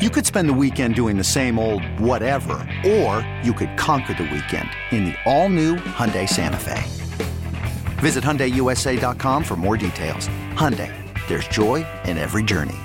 You could spend the weekend doing the same old whatever, or you could conquer the weekend in the all-new Hyundai Santa Fe. Visit HyundaiUSA.com for more details. Hyundai, there's joy in every journey.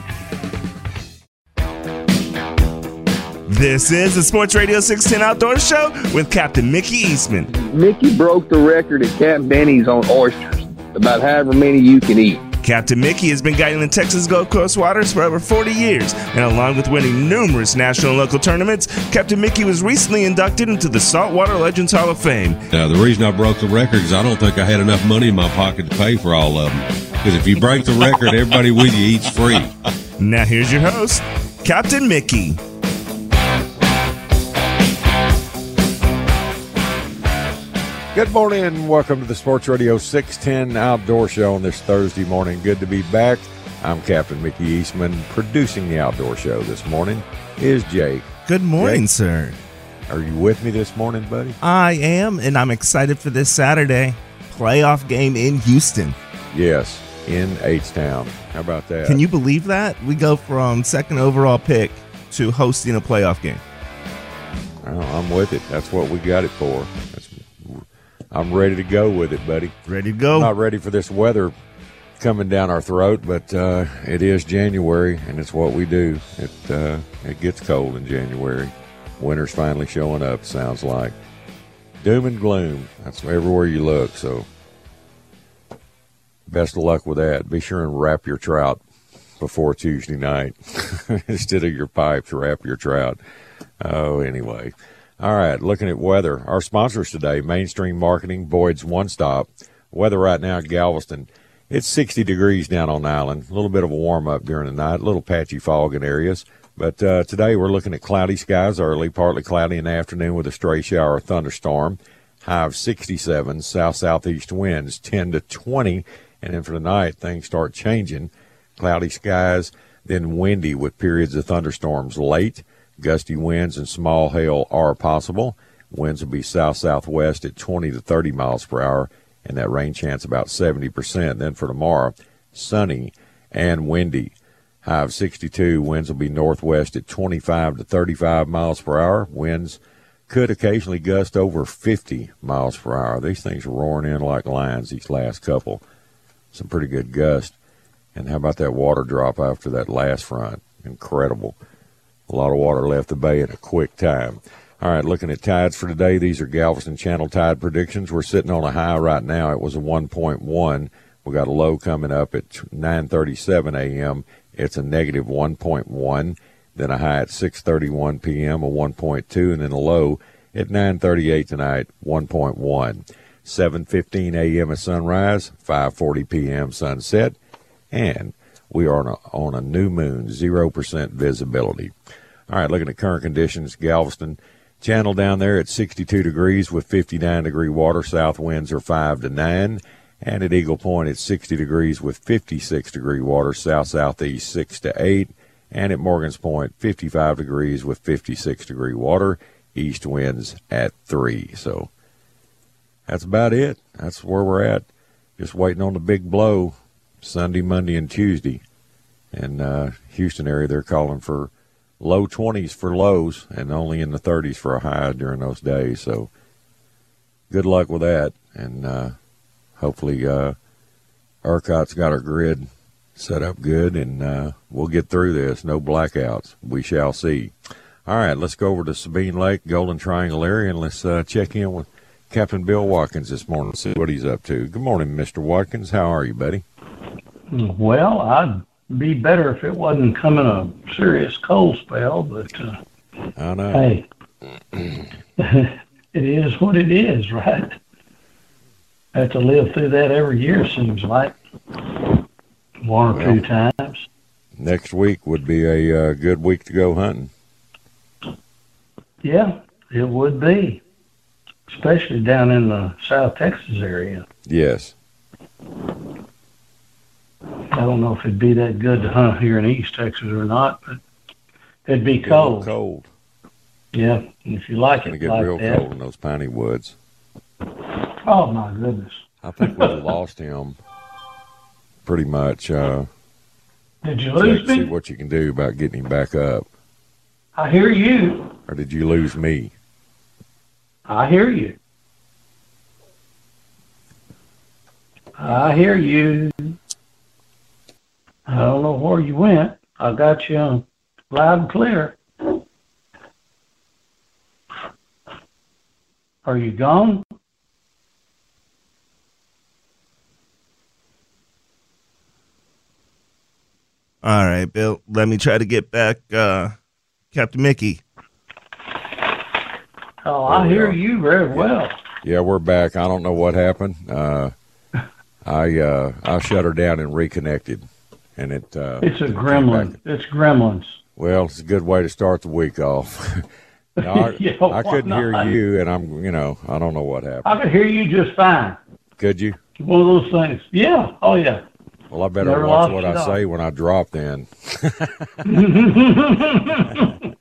This is the Sports Radio 610 Outdoor Show with Captain Mickey Eastman. Mickey broke the record at Camp Benny's on oysters, about however many you can eat. Captain Mickey has been guiding the Texas Gulf Coast waters for over 40 years, and along with winning numerous national and local tournaments, Captain Mickey was recently inducted into the Saltwater Legends Hall of Fame. Now, the reason I broke the record is I don't think I had enough money in my pocket to pay for all of them. Because if you break the record, everybody with you eats free. Now, here's your host, Captain Mickey. Good morning and welcome to the Sports Radio 610 Outdoor Show on this Thursday morning. Good to be back. I'm Captain Mickey Eastman. Producing the Outdoor Show this morning is Jake. Good morning, Jake, sir. Are you with me this morning, buddy? I am, and I'm excited for this Saturday playoff game in Houston. Yes, in H Town. How about that? Can you believe that? We go from second overall pick to hosting a playoff game. Well, I'm with it. That's what we got it for. That's, I'm ready to go with it, buddy. Ready to go? Not ready for this weather coming down our throat, but uh, it is January, and it's what we do. It uh, it gets cold in January. Winter's finally showing up. Sounds like doom and gloom. That's everywhere you look. So, best of luck with that. Be sure and wrap your trout before Tuesday night instead of your pipes. Wrap your trout. Oh, anyway. All right, looking at weather. Our sponsors today, Mainstream Marketing, Boyd's One Stop. Weather right now Galveston, it's 60 degrees down on the island. A little bit of a warm up during the night, a little patchy fog in areas. But uh, today we're looking at cloudy skies early, partly cloudy in the afternoon with a stray shower or thunderstorm. High of 67, south southeast winds 10 to 20. And then for the night, things start changing. Cloudy skies, then windy with periods of thunderstorms late. Gusty winds and small hail are possible. Winds will be south southwest at 20 to 30 miles per hour, and that rain chance about 70%. Then for tomorrow, sunny and windy. High of 62. Winds will be northwest at 25 to 35 miles per hour. Winds could occasionally gust over 50 miles per hour. These things are roaring in like lions, these last couple. Some pretty good gust. And how about that water drop after that last front? Incredible. A lot of water left the bay in a quick time. All right, looking at tides for today. These are Galveston Channel tide predictions. We're sitting on a high right now. It was a 1.1. We got a low coming up at 9:37 a.m. It's a negative 1.1. Then a high at 6:31 p.m. a 1.2, and then a low at 9:38 tonight 1.1. 7:15 a.m. at sunrise, 5:40 p.m. sunset, and we are on a, on a new moon, 0% visibility. All right, looking at current conditions, Galveston channel down there at 62 degrees with 59 degree water. South winds are 5 to 9. And at Eagle Point, it's 60 degrees with 56 degree water. South southeast 6 to 8. And at Morgan's Point, 55 degrees with 56 degree water. East winds at 3. So that's about it. That's where we're at. Just waiting on the big blow Sunday, Monday, and Tuesday. And uh, Houston area, they're calling for low 20s for lows and only in the 30s for a high during those days. So good luck with that. And uh, hopefully, uh, ERCOT's got our grid set up good and uh, we'll get through this. No blackouts. We shall see. All right, let's go over to Sabine Lake, Golden Triangle area, and let's uh, check in with Captain Bill Watkins this morning, see what he's up to. Good morning, Mr. Watkins. How are you, buddy? Well, I'd be better if it wasn't coming a serious cold spell, but uh, I know. hey, it is what it is, right? Have to live through that every year, seems like one or two times. next week would be a uh, good week to go hunting. Yeah, it would be, especially down in the South Texas area. Yes. I don't know if it'd be that good to hunt here in East Texas or not, but it'd be Get a little cold. Cold. Yeah, if you like It's gonna it get like real that. cold in those piney woods. Oh my goodness! I think we've lost him pretty much. Uh, Did you lose see me? See what you can do about getting him back up. I hear you. Or did you lose me? I hear you. I hear you. I don't know where you went. I got you on loud and clear. Are you gone? All right, Bill. Let me try to get back uh, Captain Mickey. Oh, I hear are. you very well. Yeah, we're back. I don't know what happened. Uh, I uh, I shut her down and reconnected, and it. Uh, It's a gremlin. It's gremlins. Well, it's a good way to start the week off. No, I, Yeah, I couldn't hear you, and I'm, you know, I don't know what happened. I could hear you just fine. Could you? One of those things. Yeah. Oh, yeah. Well, I better Never watch what I say when I drop then.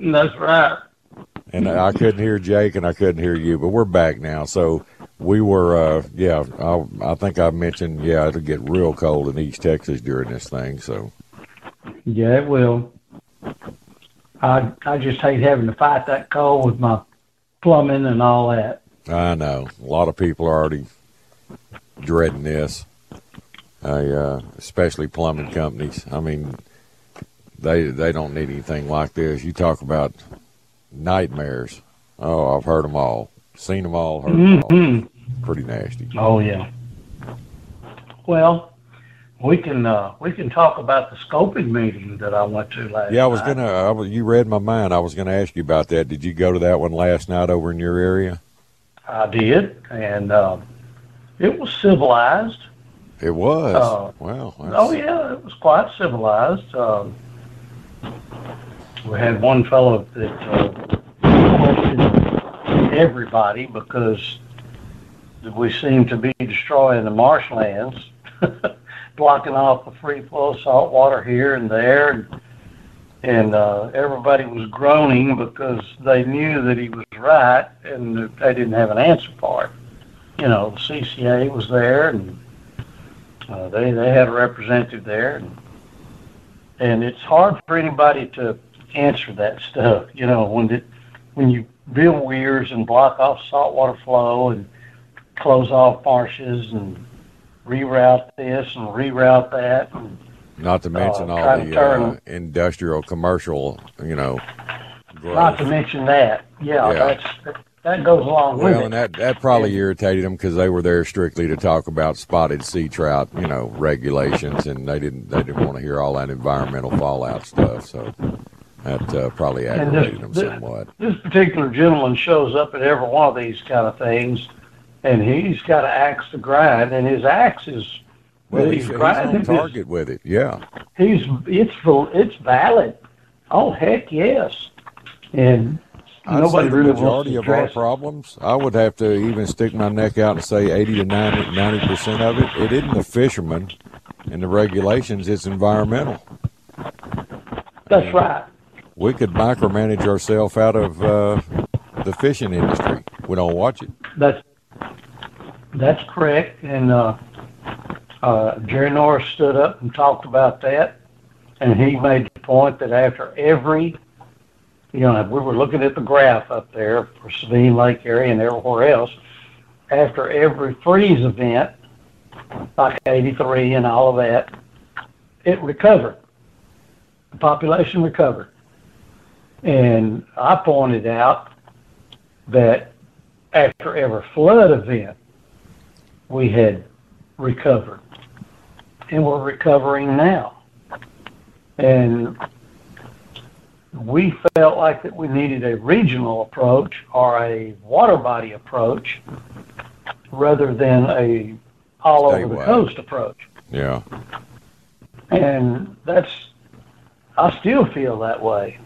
That's right. And I couldn't hear Jake, and I couldn't hear you, but we're back now. So we were, uh, yeah. I, I think I mentioned, yeah, it'll get real cold in East Texas during this thing. So Yeah, it will. I I just hate having to fight that cold with my plumbing and all that. I know a lot of people are already dreading this. I, uh, especially plumbing companies. I mean, they they don't need anything like this. You talk about nightmares. Oh, I've heard them all, seen them all, heard them all. Mhm. Pretty nasty. Oh yeah. Well, we can uh, we can talk about the scoping meeting that I went to last. Yeah, I was night. gonna. I was, you read my mind. I was gonna ask you about that. Did you go to that one last night over in your area? I did, and um, it was civilized. It was. Uh, well, that's- Oh yeah, it was quite civilized. Um, we had one fellow that uh, everybody because we seem to be destroying the marshlands, blocking off the free flow of salt water here and there, and, and uh, everybody was groaning because they knew that he was right and they didn't have an answer for it. You know, the CCA was there and uh, they they had a representative there, and and it's hard for anybody to answer that stuff. You know, when it, when you build weirs and block off saltwater flow and close off marshes and reroute this and reroute that. And, Not to mention uh, all the uh, industrial, commercial, you know, growth. not to mention that, yeah, Yeah. that's that goes along with Well, and that that probably irritated them because they were there strictly to talk about spotted sea trout, you know, regulations, and they didn't they didn't want to hear all that environmental fallout stuff. So that uh, probably And aggravated this- this- somewhat. this particular gentleman shows up at every one of these kind of things, and he's got an axe to grind, and his axe is Well, he's, he's grinding on is- target with it. Yeah, He's it's it's valid. Oh heck yes, and I'd nobody say the really majority to of our problems, I would have to even stick my neck out and say 80 to 90 percent of it. It isn't the fishermen and the regulations; it's environmental. That's right. We could micromanage ourselves out of uh, the fishing industry. We don't watch it. That's that's correct. And uh, uh, Jerry Norris stood up and talked about that, and he made the point that after every, you know, we were looking at the graph up there for Sabine Lake area and everywhere else. After every freeze event, like '83 and all of that, it recovered. The population recovered, and I pointed out that after every flood event, we had recovered. And we're recovering now. And we felt like that we needed a regional approach or a water body approach rather than a all over the coast approach. Yeah. And that's I still feel that way.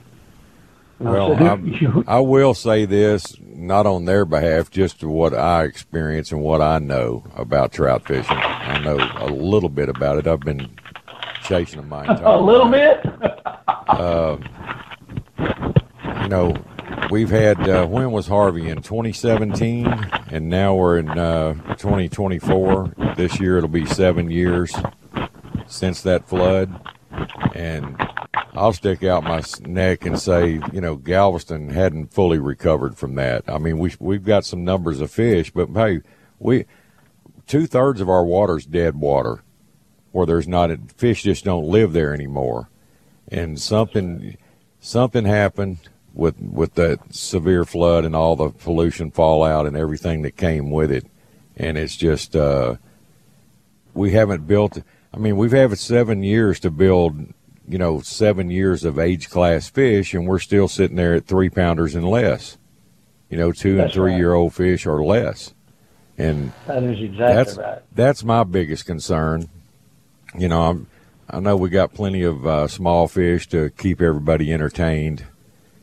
I Well, I'm- you- I will say this, not on their behalf, just to what I experience and what I know about trout fishing. I know a little bit about it. I've been chasing them my entire a little life. bit. You know, we've had uh, when was Harvey in 2017, and now we're in uh, 2024. This year it'll be seven years since that flood, and I'll stick out my neck and say, you know, Galveston hadn't fully recovered from that. I mean, we we've got some numbers of fish, but hey, we two thirds of our water's dead water, where there's not a, fish just don't live there anymore, and something something happened with with that severe flood and all the pollution fallout and everything that came with it, and it's just uh, we haven't built. I mean, we've had seven years to build you know, seven years of age class fish, and we're still sitting there at three pounders and less. You know, two and three right. year old fish or less. And That is exactly that's right. that's my biggest concern. You know, I'm, I know we got plenty of uh, small fish to keep everybody entertained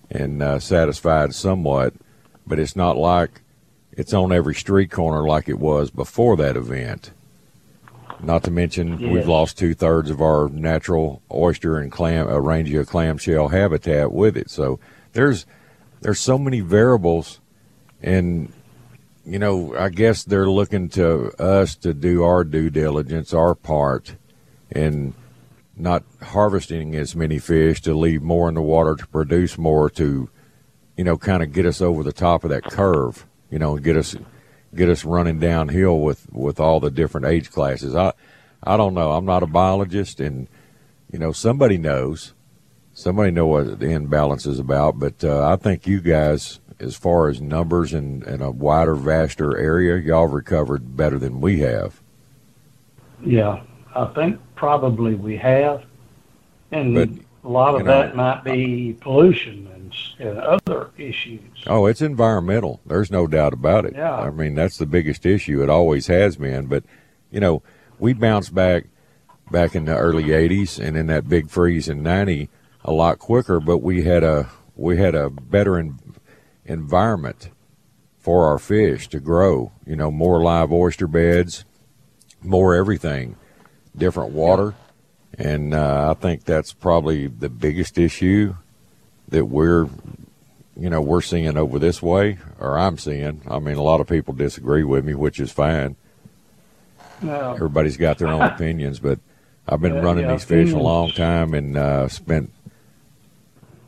and uh, satisfied somewhat, but it's not like it's on every street corner like it was before that event. Not to mention, we've lost two thirds of our natural oyster and clam, uh, rangia clamshell habitat with it. So there's there's so many variables, and you know, I guess they're looking to us to do our due diligence, our part, and not harvesting as many fish to leave more in the water to produce more to, you know, kind of get us over the top of that curve, you know, and get us get us running downhill with with all the different age classes. I I don't know. I'm not a biologist, and you know, somebody knows. Somebody know what the imbalance is about, but uh, I think you guys, as far as numbers and, and a wider, vaster area, y'all recovered better than we have. Yeah, I think probably we have, and But, a lot of you know, that might be pollution and, and other issues. Oh, it's environmental. There's no doubt about it. Yeah. I mean, that's the biggest issue. It always has been. But, you know, we bounced back back in the early 80s and in that big freeze in 90 a lot quicker, but we had a we had a better en- environment for our fish to grow, you know, more live oyster beds, more everything, different water. And uh, I think that's probably the biggest issue that we're you know we're seeing over this way or i'm seeing. I mean a lot of people disagree with me which is fine. Now, everybody's got their own opinions but i've been Yeah, running yeah, these fish a long time and uh, spent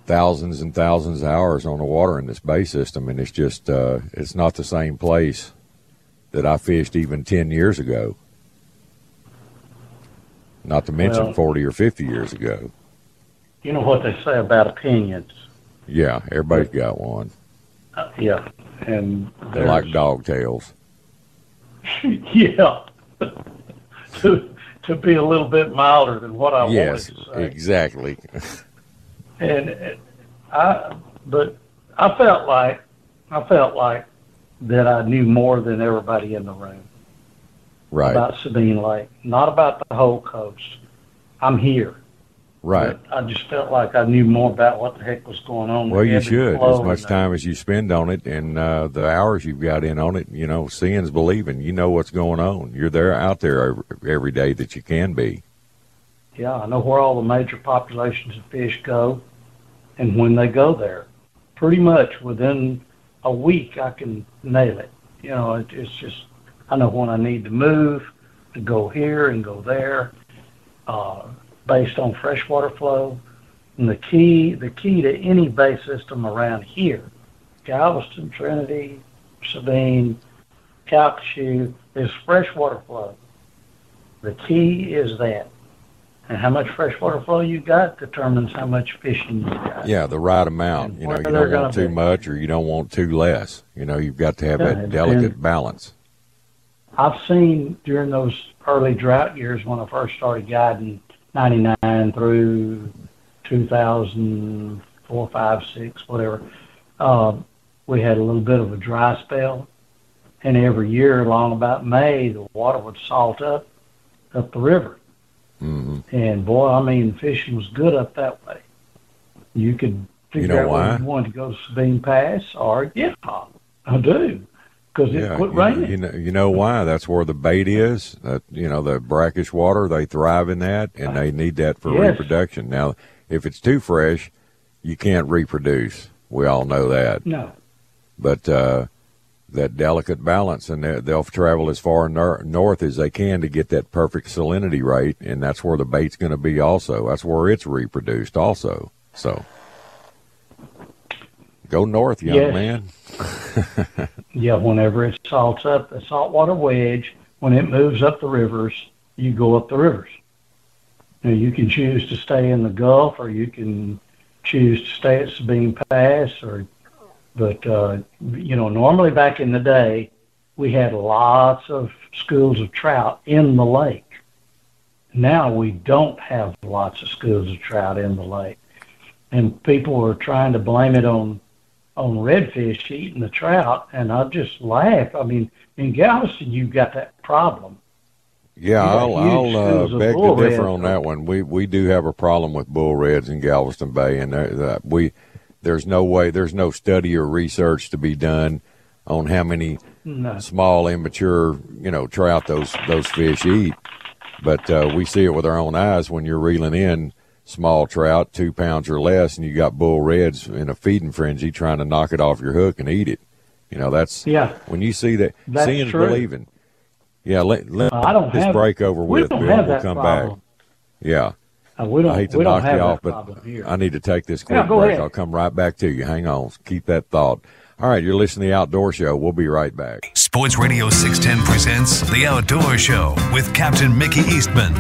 thousands and thousands of hours on the water in this bay system and it's just uh, it's not the same place that i fished even 10 years ago not to mention Well- 40 or 50 years ago you know what they say about opinions. yeah everybody's got one Uh, yeah, and they're like dog tails yeah. to to be a little bit milder than what I yes wanted to say. exactly And uh, I, but I felt like, I felt like that I knew more than everybody in the room right about Sabine Lake, not about the whole coast. I'm here. right But I just felt like I knew more about what the heck was going on. Well, you should. As much time as you spend on it and uh, the hours you've got in on it, you know, seeing's believing. You know what's going on. You're there out there every, day that you can be. Yeah, I know where all the major populations of fish go and when they go there. Pretty much within a week, I can nail it. You know, it, it's just, I know when I need to move, to go here and go there, uh, based on freshwater flow. And the key, the key to any bay system around here, Galveston, Trinity, Sabine, Calcasieu, is freshwater flow. The key is that. And how much freshwater flow you got determines how much fishing you got. Yeah, the right amount. And You know, you don't want too be. much or you don't want too less. You know, you've got to have Yeah, that delicate balance. I've seen during those early drought years when I first started guiding 99 through 2004, 5, 6, whatever, um, we had a little bit of a dry spell. And every year along about May, the water would salt up, up the river. hmm And boy, I mean, fishing was good up that way. You could figure know out why? whether you want to go to Sabine Pass or yeah, I do because it Yeah, quit you, raining. you know, you know why? That's where the bait is. That you know, the brackish water. They thrive in that, and they need that for Yes. reproduction. Now, if it's too fresh, you can't reproduce. We all know that. no, But uh, that delicate balance, and they- they'll travel as far nor- north as they can to get that perfect salinity rate, and that's where the bait's going to be. Also, that's where it's reproduced. Also, so go north, young Yes. man. yeah. Whenever it salts up, the saltwater wedge, when it moves up the rivers, you go up the rivers. Now you can choose to stay in the Gulf, or you can choose to stay at Sabine Pass, or but uh, you know normally back in the day we had lots of schools of trout in the lake. Now we don't have lots of schools of trout in the lake, and people are trying to blame it on on redfish eating the trout, and I just laugh. I mean, in Galveston you've got that problem. Yeah, I'll, I'll uh, beg to differ reds. on that one. We we do have a problem with bull reds in Galveston Bay, and we there's no way there's no study or research to be done on how many No. small immature you know trout those those fish eat. But uh, we see it with our own eyes when you're reeling in small trout, two pounds or less, and you got bull reds in a feeding frenzy trying to knock it off your hook and eat it. You know that's Yeah. when you see that That's seeing is true. believing. Yeah, let, let I don't this have- break over we with, don't Bill. have We'll that come problem. back. Yeah, Uh, we don't. I hate to we knock you off, but here. I need to take this quick Yeah, break. ahead. I'll come right back to you. Hang on. Keep that thought. All right, you're listening to the Outdoor Show. We'll be right back. Sports Radio 610 presents The Outdoor Show with Captain Mickey Eastman.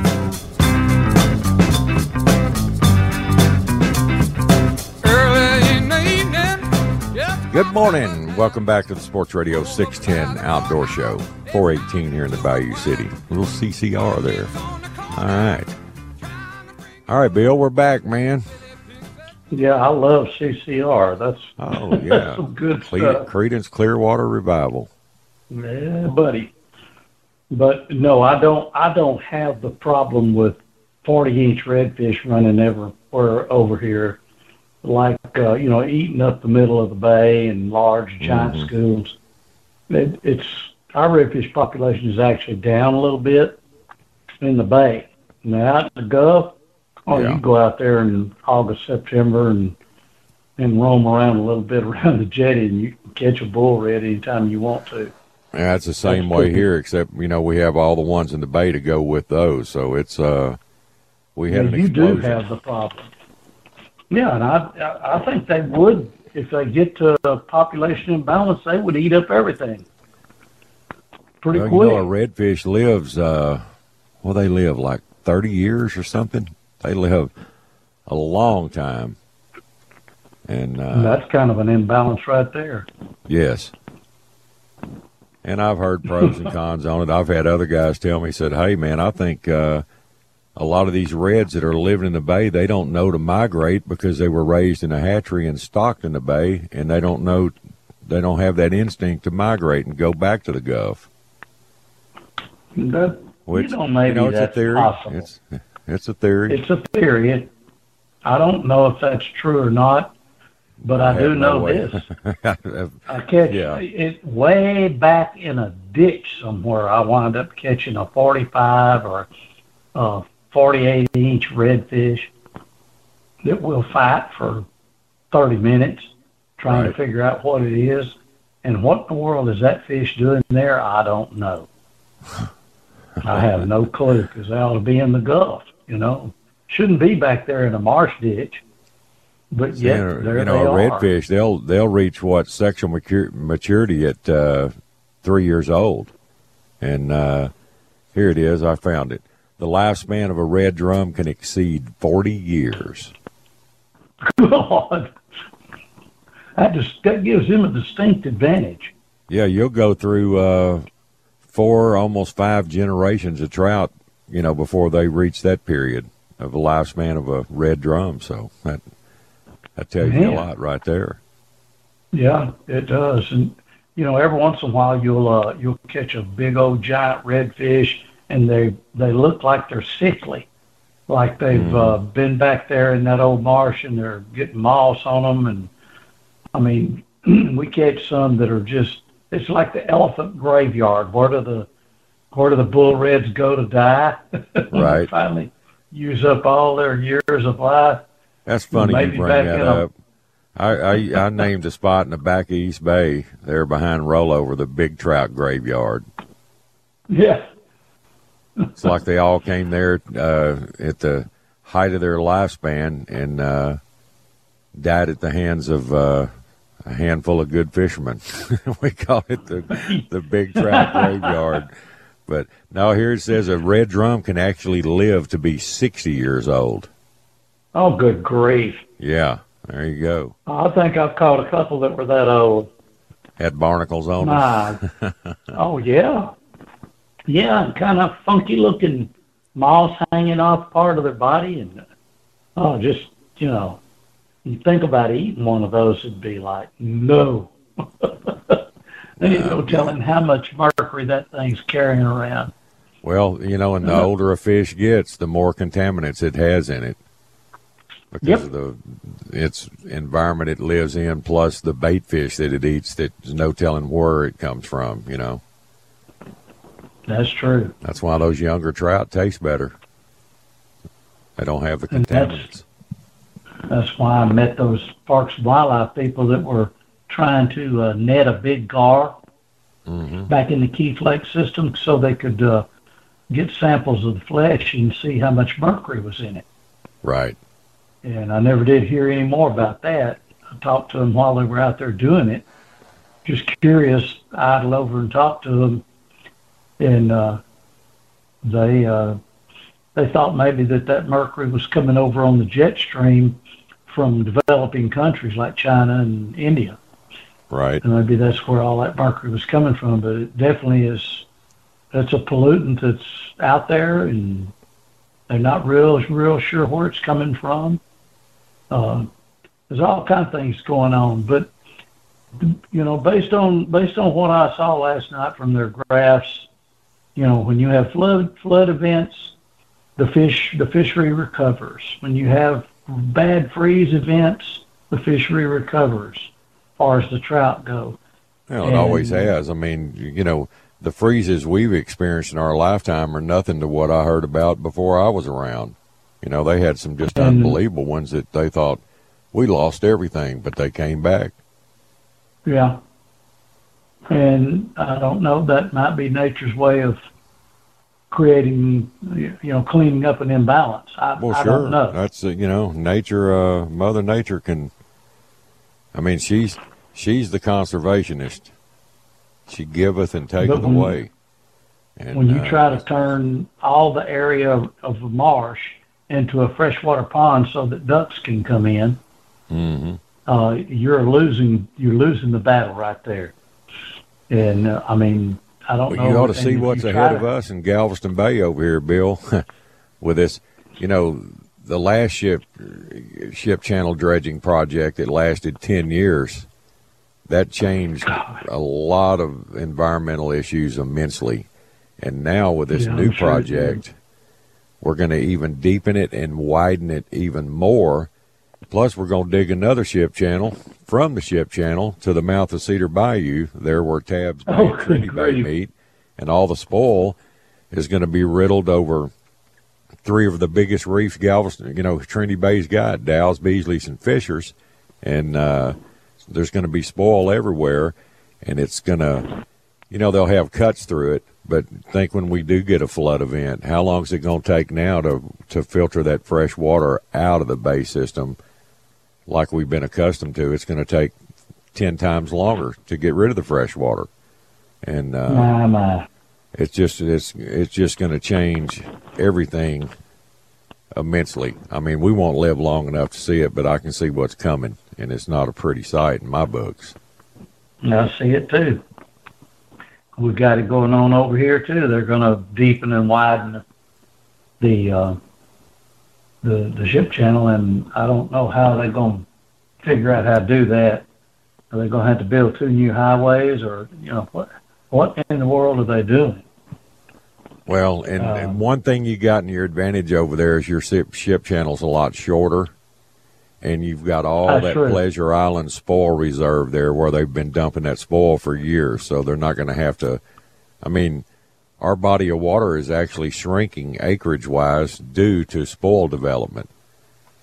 Good morning. Welcome back to the Sports Radio 610 Outdoor Show. 418 here in the Bayou City. Little CCR there. All right. All right, Bill, we're back, man. Yeah, I love CCR. That's Oh, yeah. some good Cle- stuff. Creedence Clearwater Revival. Yeah, buddy. But no, I don't. I don't have the problem with forty-inch redfish running everywhere over here, like uh, you know, eating up the middle of the bay and large giant Mhm. schools. It, it's our redfish population is actually down a little bit in the bay. Now out in the Gulf, oh, Yeah. you go out there in August, September, and and roam around a little bit around the jetty, and you can catch a bull red anytime you want to. Yeah, it's the same That's way cool. here, except you know we have all the ones in the bay to go with those. So it's uh, we had Yeah, an you do have the problem. Yeah, and I I think they would if they get to a population imbalance, they would eat up everything pretty well, quick. you know, a redfish lives. Uh, well, they live like thirty years or something. They live a long time, And uh, that's kind of an imbalance right there. yes. And I've heard pros and cons on it. I've had other guys tell me, said, "Hey, man, I think uh, a lot of these reds that are living in the bay, they don't know to migrate because they were raised in a hatchery and stocked in the bay, and they don't know, they don't have that instinct to migrate and go back to the Gulf." That, Which you know, maybe know, it's that's a theory. possible. It's it's a theory. It's a theory. It, I don't know if that's true or not, but I, have do no know way. this. I catch Yeah. it way back in a ditch somewhere. I wind up catching a 45 or a 48 inch redfish that will fight for 30 minutes trying Right. to figure out what it is. And what in the world is that fish doing there? I don't know. I have no clue because they ought to be in the Gulf, you know. Shouldn't be back there in a marsh ditch. But yet, you know, you know, they a are. redfish they'll they'll reach what sexual mature, maturity at uh, three years old, and uh, here it is. I found it. The lifespan of a red drum can exceed forty years. God. That just that gives him a distinct advantage. Yeah, you'll go through uh, four, almost five generations of trout, you know, before they reach that period of the lifespan of a red drum. So that that tells you a Man. lot right there. Yeah, it does. And you know, every once in a while you'll uh, you'll catch a big old giant redfish, and they they look like they're sickly. like they've Mhm. uh, been back there in that old marsh and they're getting moss on them. And I mean, we catch some that are just, it's like the elephant graveyard. Where do the, where do the bull reds go to die? Right. finally use up all their years of life. That's funny you bring that up. I, I I named a spot in the back of East Bay there behind Rollover the Big Trout Graveyard. Yeah. It's like they all came there uh, at the height of their lifespan and uh, died at the hands of uh, a handful of good fishermen. we call it the the Big Trout Graveyard. But now here it says a red drum can actually live to be sixty years old. Oh, good grief. Yeah, there you go. I think I've caught a couple that were that old. Had barnacles on them. My, oh yeah, yeah, kind of funky looking moss hanging off part of their body, and oh, just you know, you think about eating one of those, it'd be like no. Ain't no telling how much mercury that thing's carrying around. Well, you know, and the Uh-huh. older a fish gets, the more contaminants it has in it because Yep. of the its environment it lives in, plus the bait fish that it eats. That there's no telling where it comes from. You know, That's true. that's why those younger trout taste better. They don't have the And that's- contaminants. That's why I met those Parks and Wildlife people that were trying to uh, net a big gar hmm back in the Keith Lake system so they could uh, get samples of the flesh and see how much mercury was in it. Right. And I never did hear any more about that. I talked to them while they were out there doing it. Just curious, I idled over and talked to them, and uh, they uh, they thought maybe that that mercury was coming over on the jet stream from developing countries like China and India. Right. And maybe that's where all that mercury was coming from. But it definitely is. That's a pollutant that's out there, and they're not real real sure where it's coming from. Uh, there's all kind of things going on, but you know, based on based on what I saw last night from their graphs, you know, when you have flood flood events, the fish the fishery recovers. When you have bad freeze events, the fishery recovers. As far as the trout go, Well, it always uh, has. I mean, you know, the freezes we've experienced in our lifetime are nothing to what I heard about before I was around. You know, they had some just And- unbelievable ones that they thought we lost everything, but they came back. Yeah. And I don't know, that might be nature's way of creating, you know, cleaning up an imbalance. I, Well, I sure. don't know. That's uh, you know, nature. Uh, Mother Nature can. I mean, she's she's the conservationist. She giveth and taketh when- away. And, when you uh, try to turn all the area of, of a marsh into a freshwater pond so that ducks can come in, mhm. uh, you're losing you're losing the battle right there. And uh, I mean, I don't Well, know. you ought to see what's ahead of us in Galveston Bay over here, Bill. With this, you know, the last ship ship channel dredging project that lasted ten years, that changed a lot of environmental issues immensely. And now with this Yeah, new sure project, we're going to even deepen it and widen it even more. Plus, we're going to dig another ship channel from the ship channel to the mouth of Cedar Bayou, there where Tabbs Bay Oh, and Trinity Bay meet, and all the spoil is going to be riddled over three of the biggest reefs Galveston, you know, Trinity Bay's got, Dow's, Beasley's, and Fisher's, and uh, there's going to be spoil everywhere, and it's going to, you know, they'll have cuts through it, but think when we do get a flood event, how long is it going to take now to to filter that fresh water out of the bay system, like we've been accustomed to? It's going to take ten times longer to get rid of the fresh water, and uh, My, my. it's just it's it's just going to change everything immensely. I mean, we won't live long enough to see it, but I can see what's coming, and it's not a pretty sight in my books. I see it too. We've got it going on over here too. They're going to deepen and widen the uh, the the ship channel, and I don't know how they're going to figure out how to do that. Are they going to have to build two new highways, or you know what? What in the world are they doing? Well, and, Um, and one thing you got in your advantage over there is your ship, ship channel's a lot shorter, and you've got all that true. Pleasure Island spoil reserve there where they've been dumping that spoil for years, so they're not going to have to. I mean, our body of water is actually shrinking acreage wise due to spoil development,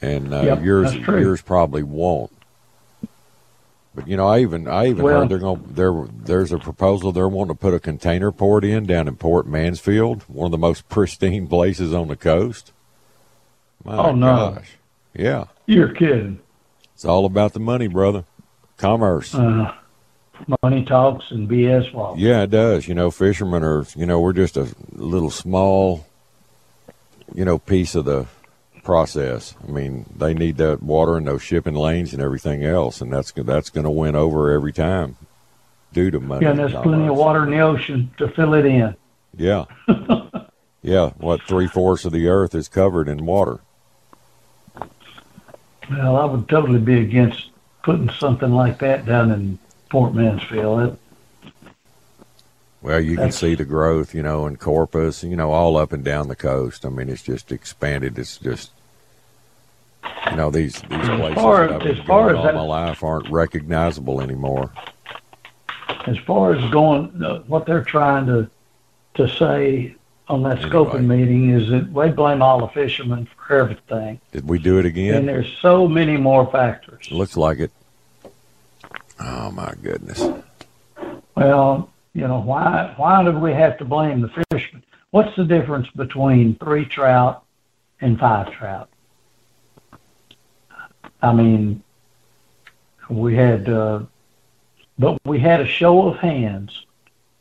and uh, Yep, yours yours probably won't. But you know, I even I even Well- heard they're going there. There's a proposal they're wanting to put a container port in down in Port Mansfield, one of the most pristine places on the coast. My Oh, no. gosh, yeah, You're kidding. it's all about the money, brother. Commerce. Uh, money talks and BS walks. Yeah, it does. You know, fishermen are. You know, we're just a little small. You know, piece of the process. I mean, they need that water and those shipping lanes and everything else, and that's that's going to win over every time due to money. Yeah, and there's plenty of water in the ocean to fill it in. Yeah. yeah. What three fourths of the earth is covered in water. Well, I would totally be against putting something like that down in Port Mansfield. It, Well, you can see the growth, you know, in Corpus, you know, all up and down the coast. I mean, it's just expanded. It's just, you know, these these places far- that I've been as far going as all that- my life aren't recognizable anymore. as far as going, uh, what they're trying to to say on that scoping meeting is that they blame all the fishermen for everything, Did we do it again? and there's so many more factors. Looks like it. Oh my goodness. Well, you know, why why do we have to blame the fishermen? What's the difference between three trout and five trout? I mean, we had, uh, but we had a show of hands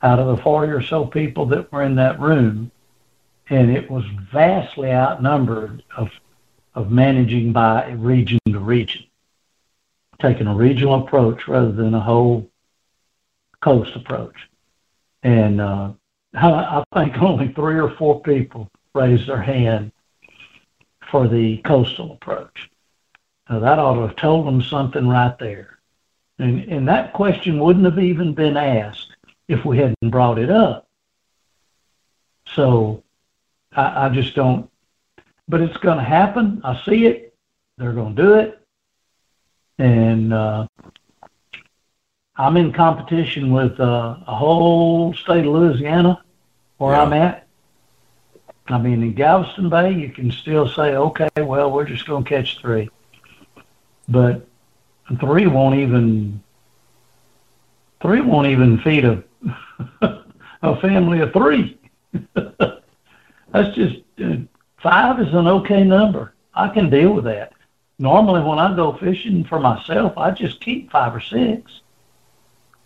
out of the 40 or so people that were in that room, and it was vastly outnumbered of, of managing by region to region, taking a regional approach rather than a whole coast approach. And uh, I think only three or four people raised their hand for the coastal approach. Now that ought to have told them something right there. And, and that question wouldn't have even been asked if we hadn't brought it up. So I, I just don't, but it's going to happen. I see it. They're going to do it. And uh, I'm in competition with uh, a whole state of Louisiana where Yeah. I'm at. I mean, in Galveston Bay, you can still say, okay, well, we're just going to catch three. But three won't even, three won't even feed a, a family of three. That's just, uh, five is an okay number. I can deal with that. Normally, when I go fishing for myself, I just keep five or six.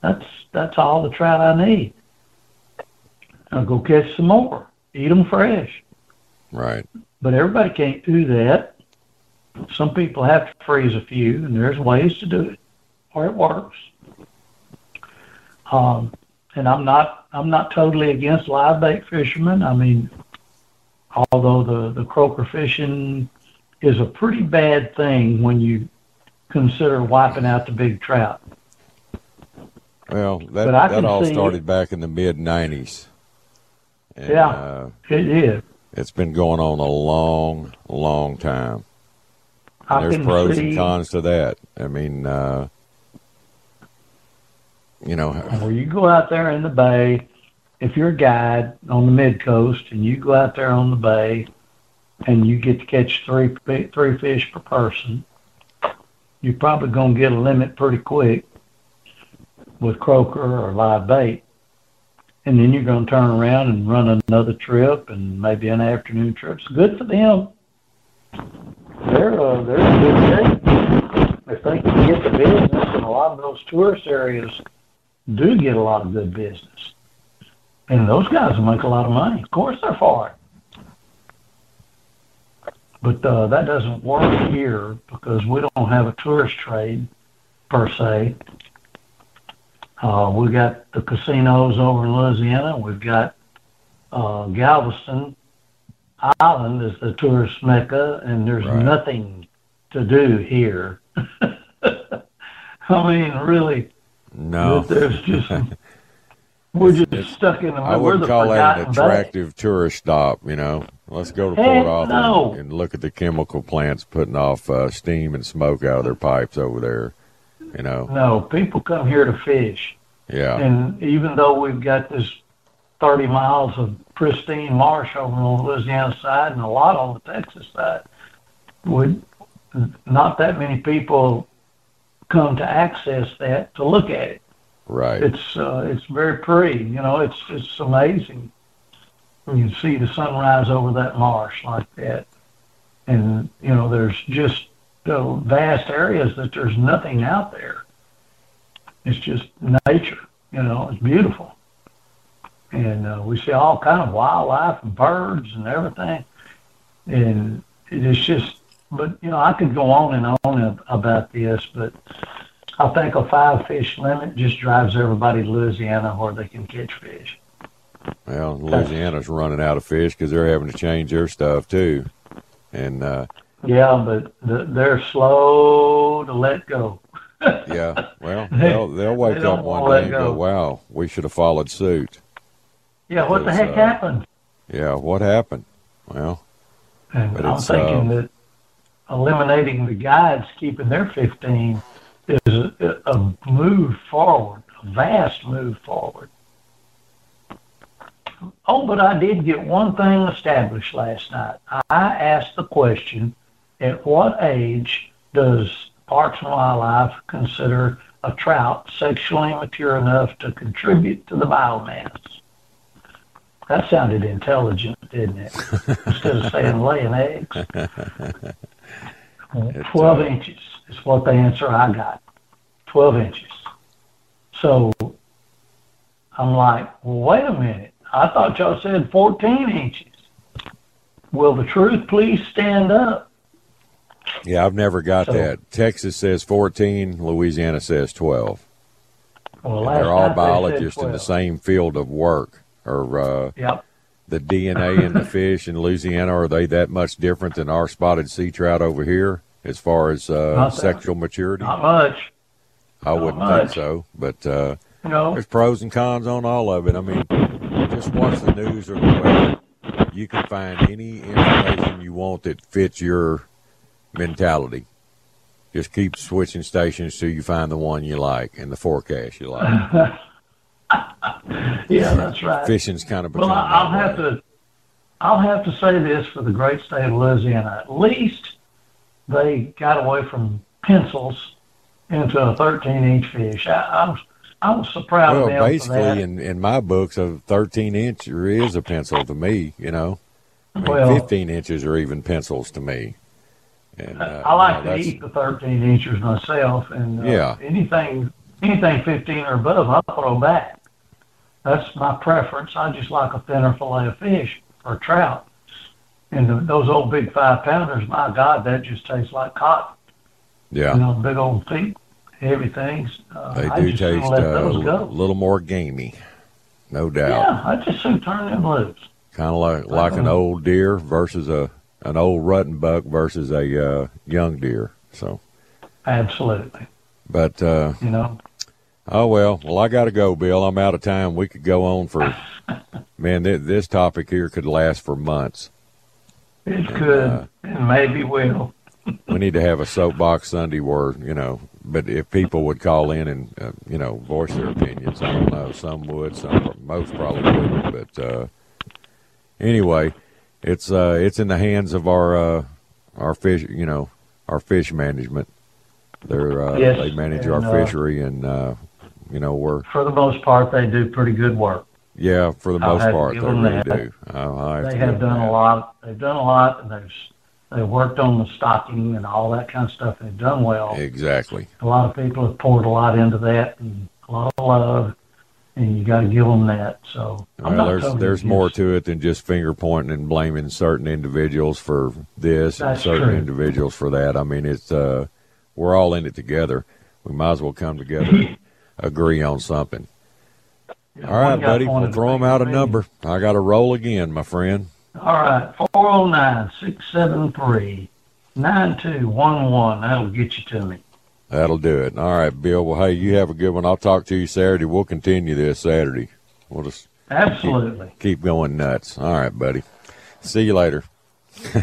That's that's all the trout I need. I'll go catch some more, eat them fresh. Right. But everybody can't do that. Some people have to freeze a few, and there's ways to do it, or it works. Um, and I'm not I'm not totally against live bait fishermen. I mean, although the the croaker fishing is a pretty bad thing when you consider wiping out the big trout. Well, that that all started back in the mid '90s. And, Yeah. Uh, It is. it's been going on a long, long time. There's pros see and cons to that. I mean, uh, you know, where you go out there in the bay, if you're a guide on the mid coast and you go out there on the bay and you get to catch three three fish per person, you're probably going to get a limit pretty quick with croaker or live bait. And then you're going to turn around and run another trip and maybe an afternoon trip. It's good for them. They're uh, they're good shape if they can get the business. And a lot of those tourist areas do get a lot of good business. And those guys will make a lot of money. Of course they're for it. But uh, that doesn't work here because we don't have a tourist trade per se. Uh, we got the casinos over in Louisiana. We've got uh, Galveston Island is the tourist mecca, and there's Right. nothing to do here. I mean, really, no. there's just We're just It's- stuck in the I wouldn't call that an attractive tourist stop. You know, let's go to Port Arthur no. and look at the chemical plants putting off uh, steam and smoke out of their pipes over there. You know, No, people come here to fish. yeah, And even though we've got this 30 miles of pristine marsh over on the Louisiana side and a lot on the Texas side, we, not that many people come to access that to look at it. Right. It's uh, it's very pretty. You know, it's it's amazing when you see the sunrise over that marsh like that, and you know there's just uh, vast areas that there's nothing out there. It's just nature. You know, it's beautiful, and uh, we see all kind of wildlife and birds and everything, and it is just. But you know, I could go on and on about this, but I think a five fish limit just drives everybody to Louisiana where they can catch fish. Well, Louisiana's running out of fish because they're having to change their stuff too, and uh, Yeah, but th- they're slow to let go. yeah, well, they'll they'll wake They up one day and go, go. "Wow, we should have followed suit." Yeah, what the heck uh, happened? Yeah, what happened? Well, And I'm thinking uh, that eliminating the guides, keeping their 15, is a, a move forward, a vast move forward. Oh, but I did get one thing established last night. I asked the question, at what age does Parks and Wildlife consider a trout sexually mature enough to contribute to the biomass? That sounded intelligent, didn't it? Instead of saying laying eggs. 12 uh, inches is what the answer I got. 12 inches. So I'm like, well, wait a minute. I thought y'all said 14 inches. Will the truth please stand up? yeah, I've never got So- that. Texas says fourteen, Louisiana says twelve. Well, And they're all night they said biologists in the same field of work. Or uh, Yep. the DNA in the fish in Louisiana are they that much different than our spotted sea trout over here as far as uh, Not that- sexual maturity? Not much. I wouldn't much. think so, but uh, know, there's pros and cons on all of it. I mean, just watch the news or the weather. You can find any information you want that fits your mentality. Just keep switching stations till you find the one you like and the forecast you like. yeah, that's right. Fishing's kind of Well, I'll have way. to, I'll have to say this for the great state of Louisiana. At least they got away from pencils into a 13-inch fish. I, I was, I was so proud Well, of them basically, in, in my books, a 13 inch is a pencil to me. You know, I mean, Well- 15 inches are even pencils to me. And uh, I like you know, to eat the 13 inchers myself, and uh, Yeah. anything anything 15 or above, I throw back. That's my preference. I just like a thinner fillet of fish or trout. And the, those old big five pounders, my God, that just tastes like cotton. Yeah, You know, big old feet, heavy things. Uh, they I do taste uh, a little more gamey, no doubt. Yeah, I just soon turn them loose. Kind of like like an Uh-huh. old deer versus a an old rutting buck versus a uh, young deer. So, Absolutely. but uh, You know, oh well. Well, I got to go, Bill. I'm out of time. We could go on for man. Th- this topic here could last for months. It could uh, and maybe will. we need to have a soapbox Sunday where you know. But if people would call in and uh, you know voice their opinions, I don't know. Some would, some most probably wouldn't. But uh, anyway, it's uh, it's in the hands of our uh, our fish. You know, our fish management. They're uh, Yes, they manage and, our uh, fishery, and uh, you know we're For the most part, they do pretty good work. Yeah for the most part they really that. do. I, I have they have done that. a lot. They've done a lot, and they've they worked on the stocking and all that kind of stuff. They've done well. Exactly. A lot of people have poured a lot into that and a lot of love, and you got to give them that. So I'm Well, not there's totally there's more to it than just finger pointing and blaming certain individuals for this and certain true. individuals for that. I mean, it's uh, we're all in it together. We might as well come together, and agree on something. All right, buddy. We'll throw them out a number. I got to roll again, my friend. All right, four zero nine six seven three nine two one one. That'll get you to me. That'll do it. All right, Bill. Well, hey, you have a good one. I'll talk to you Saturday. We'll continue this Saturday. We'll just Absolutely. keep, keep going nuts. All right, buddy. See you later. All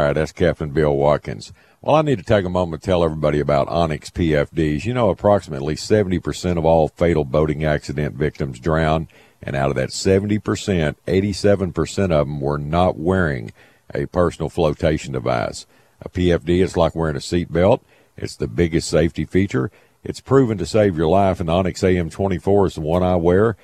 right, that's Captain Bill Watkins. Well, I need to take a moment to tell everybody about Onyx PFDs. You know, approximately 70% of all fatal boating accident victims drown, and out of that 70%, 87% of them were not wearing a personal flotation device. A PFD is like wearing a seatbelt. It's the biggest safety feature. It's proven to save your life, and Onyx AM24 is the one I wear.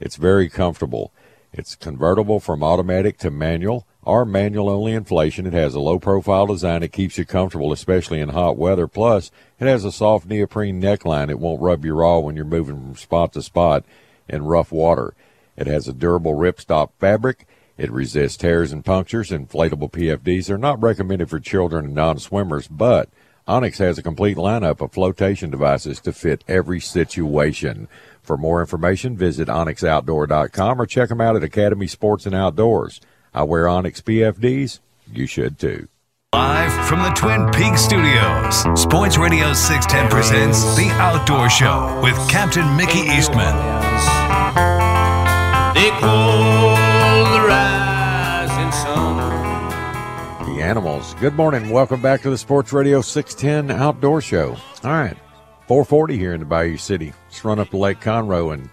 It's very comfortable. It's convertible from automatic to manual or manual only inflation. It has a low profile design It keeps you comfortable, especially in hot weather. Plus, it has a soft neoprene neckline. It won't rub you raw when you're moving from spot to spot in rough water. It has a durable ripstop fabric. It resists tears and punctures. Inflatable PFDs are not recommended for children and non swimmers, but Onyx has a complete lineup of flotation devices to fit every situation. For more information, visit onyxoutdoor.com or check them out at Academy Sports and Outdoors. I wear Onyx PFDs. You should too. Live from the Twin Peaks studios, Sports Radio 610 presents The Outdoor Show with Captain Mickey Eastman. They call the rising sun. The animals. Good morning. Welcome back to the Sports Radio 610 Outdoor Show. All right. 440 here in the Bayou City. Let's run up to Lake Conroe and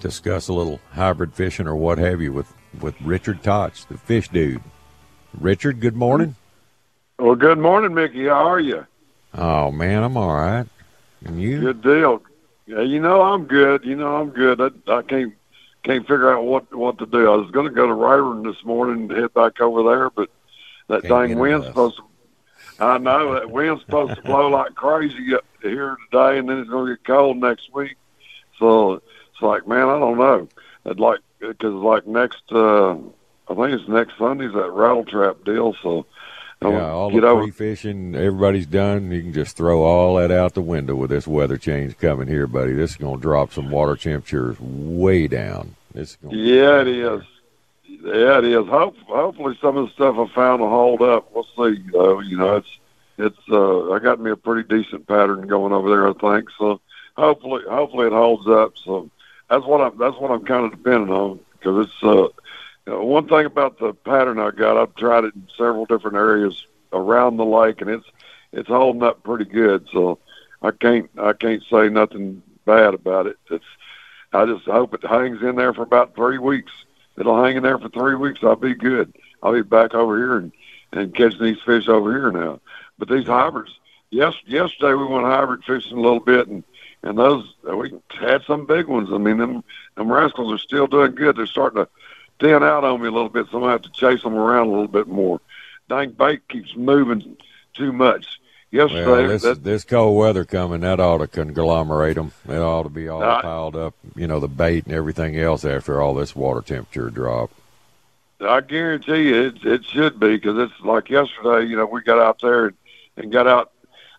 discuss a little hybrid fishing or what have you with, with Richard Tatsch, the fish dude. Richard, good morning. Well, good morning, Mickey. How are you? Oh, man, I'm all right. And you? Good deal. Yeah, you know I'm good. You know I'm good. I, I can't can't figure out what what to do. I was going to go to Rayburn this morning and head back over there, but that Can't dang wind's supposed to. I know that wind's supposed to blow like crazy up here today, and then it's going to get cold next week. So it's like, man, I don't know. I'd like because like next, uh I think it's next Sunday's that rattle trap deal. So Yeah, all get the over. free fishing, everybody's done. You can just throw all that out the window with this weather change coming here, buddy. This is going to drop some water temperatures way down. Gonna Yeah, it is. Yeah, it is. Hope, hopefully, some of the stuff I found will hold up. We'll see. Though, you know, it's it's. Uh, I got me a pretty decent pattern going over there. I think so. Hopefully, hopefully it holds up. So that's what I'm. That's what I'm kind of depending on because it's. Uh, you know, one thing about the pattern I got, I've tried it in several different areas around the lake, and it's it's holding up pretty good. So I can't I can't say nothing bad about it. It's I just hope it hangs in there for about three weeks. It'll hang in there for three weeks. I'll be good. I'll be back over here and, and catching these fish over here now. But these hybrids, yes, yesterday we went hybrid fishing a little bit, and and those we had some big ones. I mean, them them rascals are still doing good. They're starting to thin out on me a little bit, so I have to chase them around a little bit more. Dang bait keeps moving too much. Yesterday, Well, this, that, this cold weather coming, that ought to conglomerate them. It ought to be all Uh, piled up, you know, the bait and everything else after all this water temperature drop. I guarantee you, it it should be because it's like yesterday. You know, we got out there and, and got out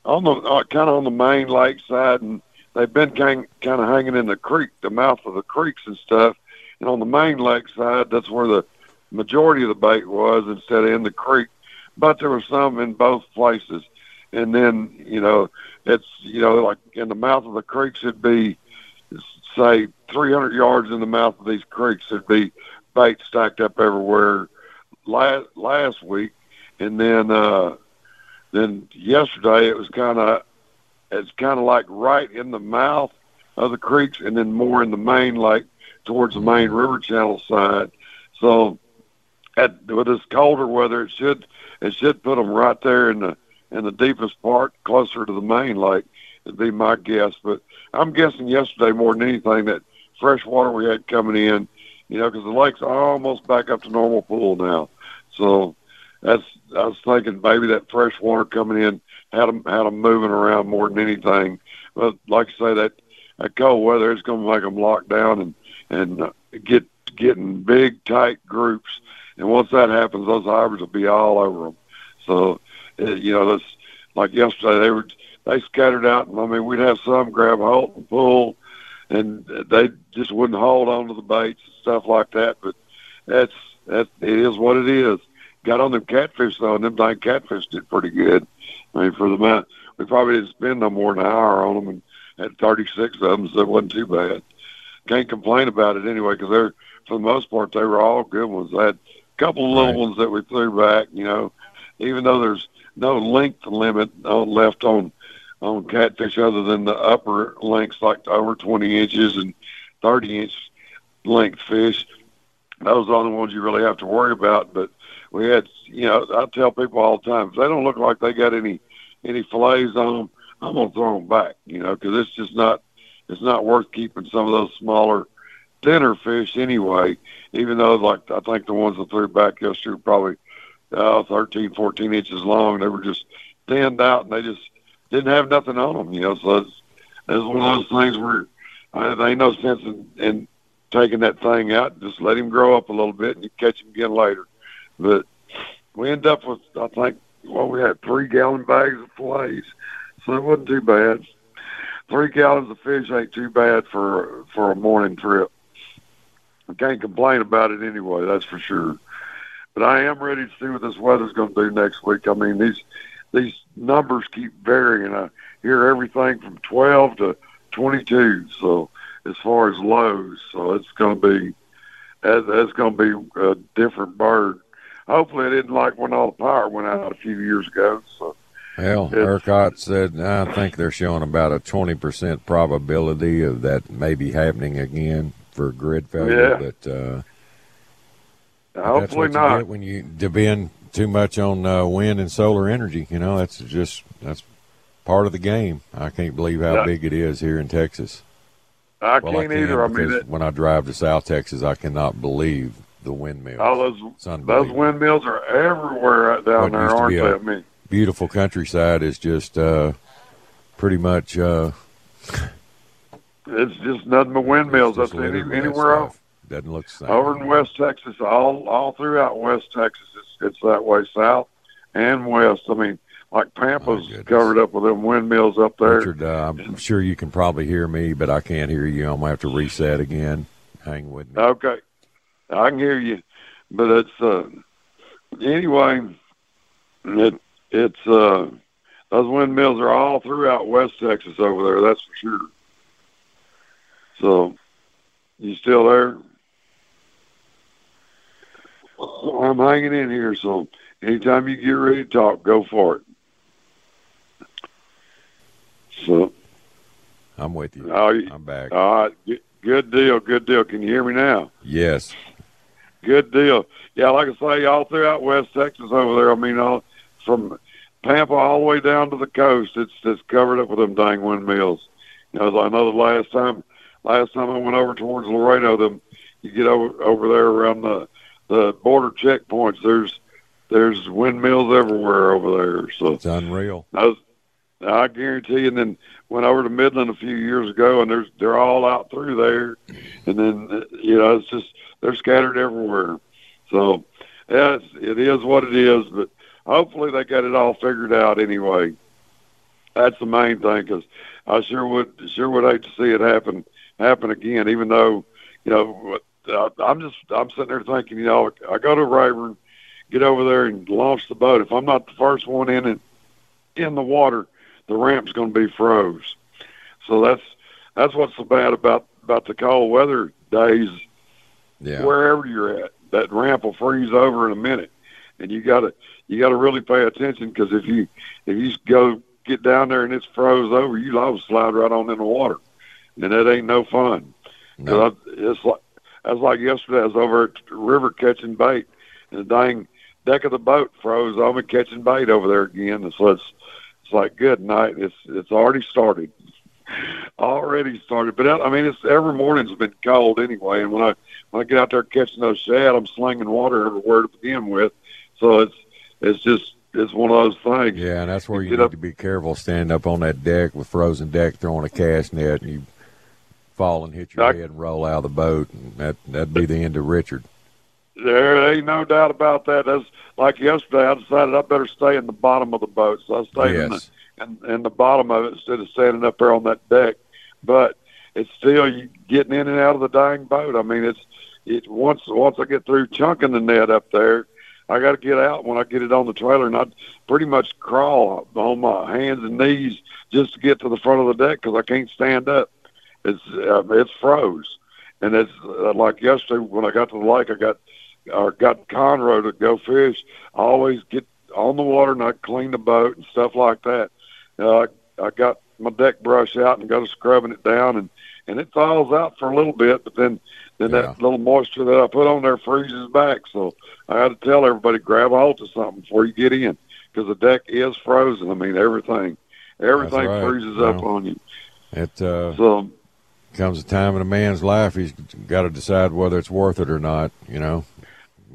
on the uh, kind of on the main lake side, and they've been kind of hanging in the creek, the mouth of the creeks and stuff. And on the main lake side, that's where the majority of the bait was instead of in the creek. But there was some in both places. And then you know, it's you know like in the mouth of the creeks, it'd be say 300 yards in the mouth of these creeks, there'd be bait stacked up everywhere last last week, and then uh, then yesterday it was kind of it's kind of like right in the mouth of the creeks, and then more in the main like towards the main river channel side. So at with this colder weather, it should it should put them right there in the in the deepest part, closer to the main lake. Would be my guess, but I'm guessing yesterday more than anything that fresh water we had coming in, you know, because the lake's almost back up to normal pool now. So that's I was thinking maybe that fresh water coming in had them had them moving around more than anything. But like I say, that that cold weather is going to make them lock down and and uh, get getting big tight groups. And once that happens, those hybrids will be all over them. So uh, you know, that's like yesterday they were they scattered out. And I mean, we'd have some grab hold and pull, and they just wouldn't hold on to the baits and stuff like that. But that's that it is what it is. Got on them catfish though, and them dang catfish did pretty good. I mean, for the amount we probably didn't spend no more than an hour on them, and had 36 of them, so it wasn't too bad. can't complain about it anyway because they're for the most part they were all good ones. I had a couple of little Right. ones that we threw back. You know, even though there's no length limit on, left on on catfish other than the upper lengths like over 20 inches and 30 inch length fish. Those are the only ones you really have to worry about. But we had, you know, I tell people all the time if they don't look like they got any any fillets on them, I'm gonna throw them back. You know, because it's just not it's not worth keeping some of those smaller, thinner fish anyway. Even though, like I think the ones that threw back yesterday were probably uh, 13, 14 inches long. They were just thinned out and they just didn't have nothing on them. You know, so it's, it's one of those things where uh, there ain't no sense in, in taking that thing out. Just let him grow up a little bit and you catch him again later. But we end up with, I think, well, we had three gallon bags of fillets, so it wasn't too bad. Three gallons of fish ain't too bad for for a morning trip. I can't complain about it anyway, that's for sure. But I am ready to see what this weather's going to do next week. I mean, these these numbers keep varying. I hear everything from 12 to 22. So as far as lows, so it's going to be that's, going to be a different bird. Hopefully, I didn't like when all the power went out a few years ago. So Well, ERCOT said I think they're showing about a twenty percent probability of that maybe happening again for grid failure. Yeah. But uh, hopefully not. when you depend too much on uh, wind and solar energy. You know, that's just that's part of the game. I can't believe how Yeah. big it is here in Texas. I Well, can't can either. I mean, it, when I drive to South Texas, I cannot believe the windmills. all those those windmills are everywhere out down What there, aren't they? I mean, Beautiful countryside is just uh, pretty much uh, it's just nothing but windmills. That's any, anywhere else. Doesn't look the same. Over in West Texas, all all throughout West Texas, it's it's that way, south and west. I mean, like Pampa's covered up with them windmills up there. Richard, uh, I'm sure you can probably hear me, but I can't hear you. I'm gonna have to reset again. Hang with me. Okay, I can hear you, but it's uh anyway. It it's uh those windmills are all throughout West Texas over there. That's for sure. So, you still there? I'm hanging in here. So, anytime you get ready to talk, go for it. So, I'm with you. I'm back. All right, good deal, good deal. Can you hear me now? Yes. Good deal. Yeah, like I say, all throughout West Texas over there. I mean, all from Pampa all the way down to the coast, it's it's covered up with them dang windmills. You know, I know the last time, last time I went over towards Laredo, them you get over over there around the the border checkpoints. There's there's windmills everywhere over there. So It's unreal. I, I guarantee you. And then went over to Midland a few years ago, and there's they're all out through there. And then uh, you know it's just they're scattered everywhere. So yeah, it's, it is what it is. But hopefully they got it all figured out anyway. That's the main thing, because I sure would sure would hate to see it happen happen again. Even though you know I'm just I'm sitting there thinking, you know, I go to Rayburn, get over there and launch the boat. If I'm not the first one in it in the water, the ramp's going to be froze. So that's that's what's so bad about about the cold weather days. Yeah. Wherever you're at, that ramp will freeze over in a minute, and you got to you got to really pay attention because if you if you go get down there and it's froze over, you will slide right on in the water, and that ain't no fun. 'Cause I, it's like that's like yesterday. I was over at the river catching bait, and the dang deck of the boat froze on me catching bait over there again. And so it's it's like good night. It's it's already started, already started. But I mean, it's every morning's been cold anyway. And when I when I get out there catching those shad, I'm slinging water everywhere to begin with. So it's it's just it's one of those things. Yeah, and that's where you get need up- to be careful. Stand up on that deck with frozen deck, throwing a cast net, and you fall and hit your I- head and roll out of the boat. And that that'd be the end of Richard. There ain't no doubt about that. That's like yesterday. I decided I better stay in the bottom of the boat, so I stayed in the in, in the bottom of it instead of standing up there on that deck. But it's still getting in and out of the dang boat. I mean, it's it once once I get through chunking the net up there, I got to get out when I get it on the trailer, and I pretty much crawl on my hands and knees just to get to the front of the deck because I can't stand up. It's uh, it's froze, and it's uh, like yesterday when I got to the lake, I got or got Conroe to go fish. I always get on the water and I clean the boat and stuff like that. Uh, I, I got my deck brush out and go to scrubbing it down and and it thaws out for a little bit, but then then Yeah. that little moisture that I put on there freezes back. So I had to tell everybody grab a hold of something before you get in because the deck is frozen. I mean everything everything right. freezes up on you. It uh, So comes a time in a man's life he's got to decide whether it's worth it or not. You know,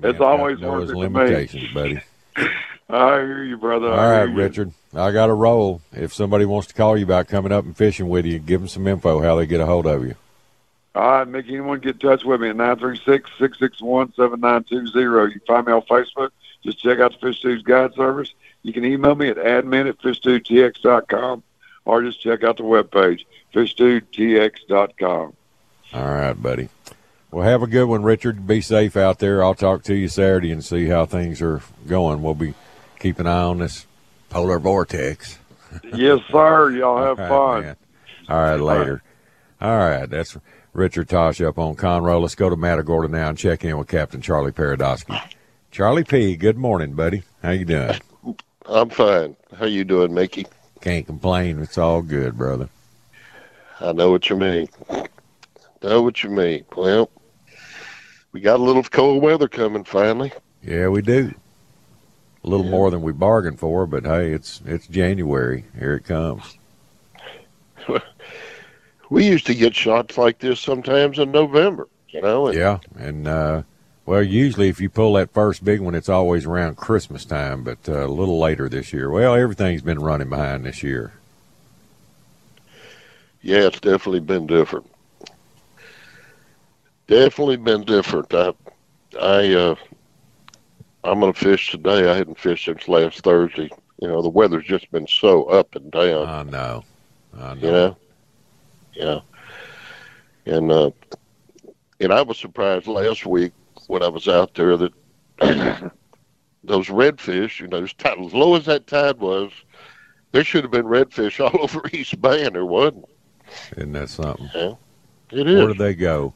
It's Man, always got worth it to me. limitations, buddy. I hear you, brother. All I hear right, you. Richard. I got a roll. If somebody wants to call you about coming up and fishing with you, give them some info how they get a hold of you. All right, Mickey, anyone get in touch with me at 936-661-7920. You can find me on Facebook. Just check out the Fish Dudes Guide Service. You can email me at admin at fishdudetx.com or just check out the webpage, fishdudetx.com. All right, buddy. Well, have a good one, Richard. Be safe out there. I'll talk to you Saturday and see how things are going. We'll be keeping an eye on this polar vortex. yes, sir. Y'all have All right, fun. man. All right, later. All right, that's Richard Tatsch up on Conroe. Let's go to Matagorda now and check in with Captain Charlie Paradowski. Charlie P, good morning, buddy. How you doing? I'm fine. How you doing, Mickey? Can't complain. It's all good, brother. I know what you mean. Know what you mean. Well, we got a little cold weather coming finally. Yeah, we do. A little more than we bargained for, but hey, it's it's January. Here it comes. We used to get shots like this sometimes in November, you know. And Yeah, and uh, well, usually if you pull that first big one, it's always around Christmas time, but uh, a little later this year. Well, everything's been running behind this year. Yeah, it's definitely been different. Definitely been different. I, I, uh, I'm gonna fish today. I hadn't fished since last Thursday. You know, the weather's just been so up and down. I know. I know. You know, yeah. And uh, and I was surprised last week when I was out there that those redfish, you know, as, tide, as low as that tide was, there should have been redfish all over East Bay, and there wasn't. Isn't that something? Yeah, it is. Where do they go?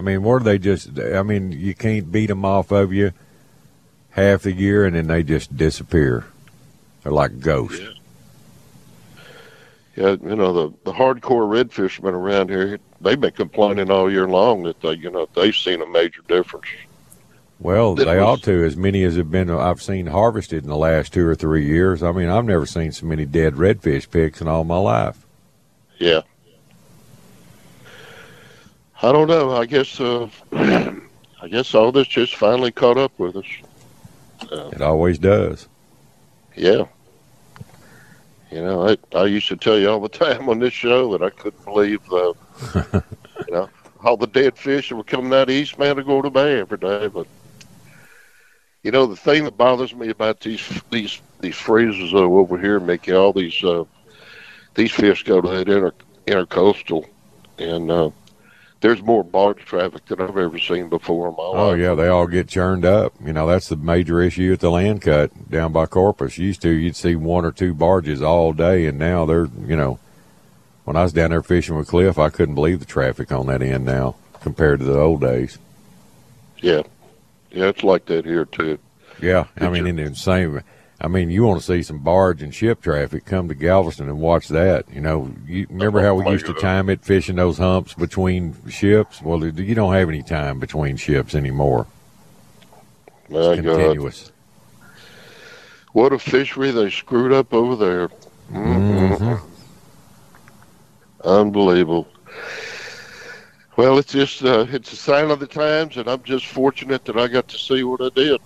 I mean, where do they just? I mean, you can't beat them off of you half the year, and then they just disappear. They're like ghosts. Yeah, you know the the hardcore redfishermen around here, they've been complaining all year long that they, you know, they've seen a major difference. Well, That they was- ought to. As many as have been, uh, I've seen harvested in the last two or three years. I mean, I've never seen so many dead redfish picks in all my life. Yeah. I don't know. I guess uh, I guess all this just finally caught up with us. Uh, It always does. yeah. You know, I I used to tell you all the time on this show that I couldn't believe the you know all the dead fish that were coming out of East Matagorda Bay every day. But you know, the thing that bothers me about these these these freezers over here, making all these uh, these fish go to that inter intercoastal, and uh, there's more barge traffic than I've ever seen before in my oh, life. Oh yeah, they all get churned up. You know, that's the major issue at the land cut down by Corpus. Used to you'd see one or two barges all day, and now they're you know. When I was down there fishing with Cliff, I couldn't believe the traffic on that end now compared to the old days. Yeah, yeah, it's like that here too. Yeah, I mean, in the same. I mean, you want to see some barge and ship traffic? Come to Galveston and watch that. You know, you remember how we used to time it fishing those humps between ships? Well, you don't have any time between ships anymore. My It's God, what a fishery they screwed up over there. Mhm. Unbelievable. Well, it's just uh, it's a sign of the times, and I'm just fortunate that I got to see what I did.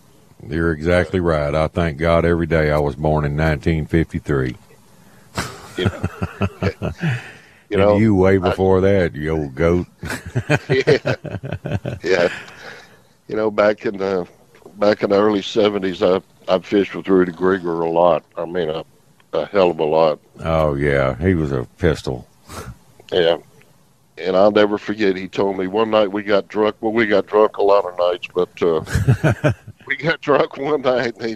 You're exactly right. I thank God every day I was born in 1953. You know, and you way before that, you old goat. yeah, yeah. You know, back in the back in the early '70s, I I fished with Rudy Grieger a lot. I mean, a, a hell of a lot. Oh yeah, he was a pistol. Yeah. And I'll never forget, he told me one night we got drunk. Well, we got drunk a lot of nights, but uh, we got drunk one night, and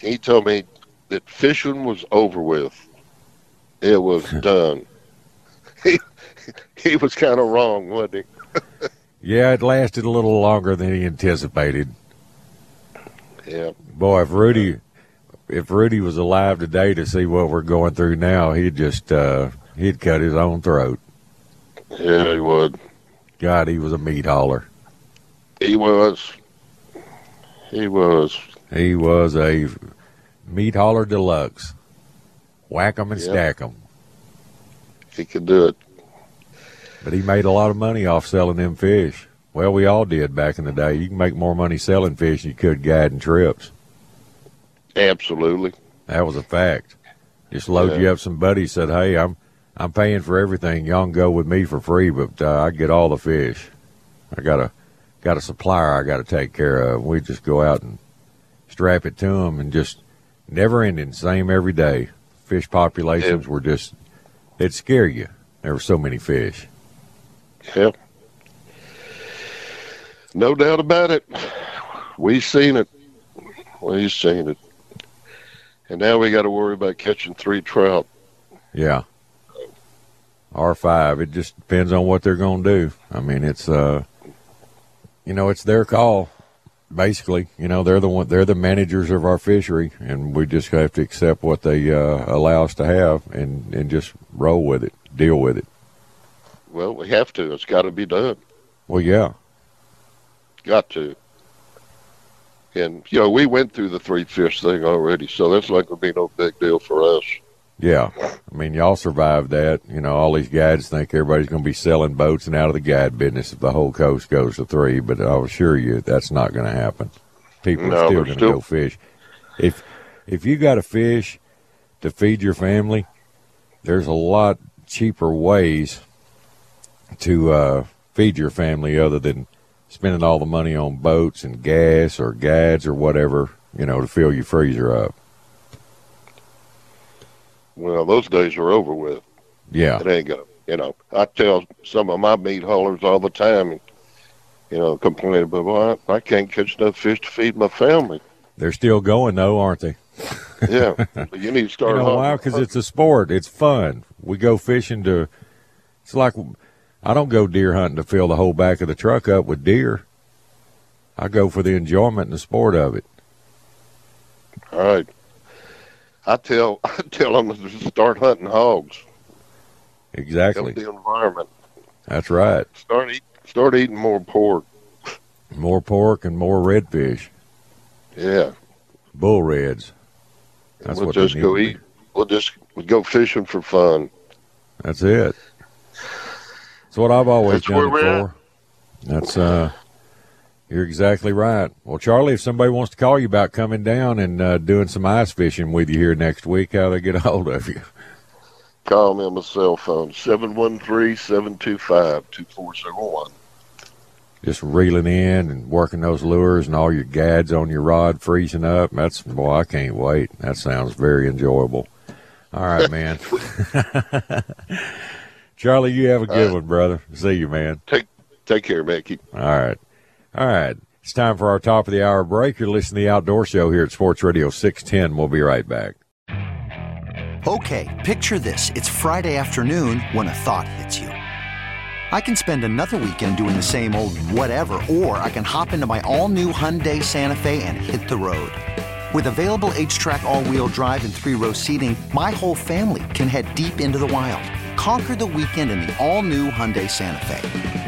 he, he told me that fishing was over with. It was done. he, he was kind of wrong, wasn't he? Yeah, it lasted a little longer than he anticipated. Yeah. Boy, if Rudy, if Rudy was alive today to see what we're going through now, he'd just uh, he'd cut his own throat. Yeah, he would. God, he was a meat hauler. He was. He was. He was a meat hauler deluxe. Whack 'em and Yep. stack 'em. He could do it. But he made a lot of money off selling them fish. Well, we all did back in the day. You can make more money selling fish than you could guiding trips. Absolutely. That was a fact. Just load Yeah. you up some buddies. Said, "Hey, I'm I'm paying for everything. Y'all can go with me for free, but uh, I get all the fish. I got a got a supplier I got to take care of. We just go out and strap it to them, and just never ending. Same every day. Fish populations were just it'd scare you. There were so many fish. Yep. No doubt about it. We seen it. We seen it. And now we got to worry about catching three trout. Yeah. R five. It just depends on what they're going to do. I mean, it's uh, you know, it's their call. Basically, you know, they're the one. They're the managers of our fishery, and we just have to accept what they uh, allow us to have, and and just roll with it, deal with it. Well, we have to. It's got to be done. Well, yeah, Got to. And you know, we went through the three fish thing already, so that's not going to be no big deal for us. Yeah. I mean, y'all survived that. You know, all these guides think everybody's going to be selling boats and out of the guide business if the whole coast goes to three, but I'll assure you that's not going to happen. People No, are still going to still- go fish. If if you got a fish to feed your family, there's a lot cheaper ways to uh, feed your family other than spending all the money on boats and gas or guides or whatever, you know, to fill your freezer up. Well, those days are over with. Yeah. It ain't gonna. You know, I tell some of my meat haulers all the time, you know, complain about, well, I, I can't catch enough fish to feed my family. They're still going though, aren't they? Yeah, you need to start. You know why? Because it's a sport. It's fun. We go fishing to. It's like I don't go deer hunting to fill the whole back of the truck up with deer. I go for the enjoyment and the sport of it. All right. I tell I tell them to start hunting hogs. Exactly. The environment. That's right. Start eat, start eating more pork. More pork and more redfish, Yeah. bull reds. That's we'll what just go eat. We'll just we'll go fishing for fun. That's it. That's what I've always That's done it for. That's uh, you're exactly right. Well, Charlie, if somebody wants to call you about coming down and uh, doing some ice fishing with you here next week, how they get a hold of you? Call me on my cell phone 713-725-2401. Just reeling in and working those lures and all your gads on your rod freezing up. That's boy, I can't wait. That sounds very enjoyable. All right, man. Charlie, you have a good one, brother. See you, man. Take take care, Mickey. All right. All right. It's time for our top of the hour break. You're listening to the Outdoor Show here at Sports Radio 610. We'll be right back. Okay, picture this. It's Friday afternoon when a thought hits you. I can spend another weekend doing the same old whatever, or I can hop into my all new Hyundai Santa Fe and hit the road. With available HTRAC, all wheel drive, and three row seating, my whole family can head deep into the wild. Conquer the weekend in the all new Hyundai Santa Fe.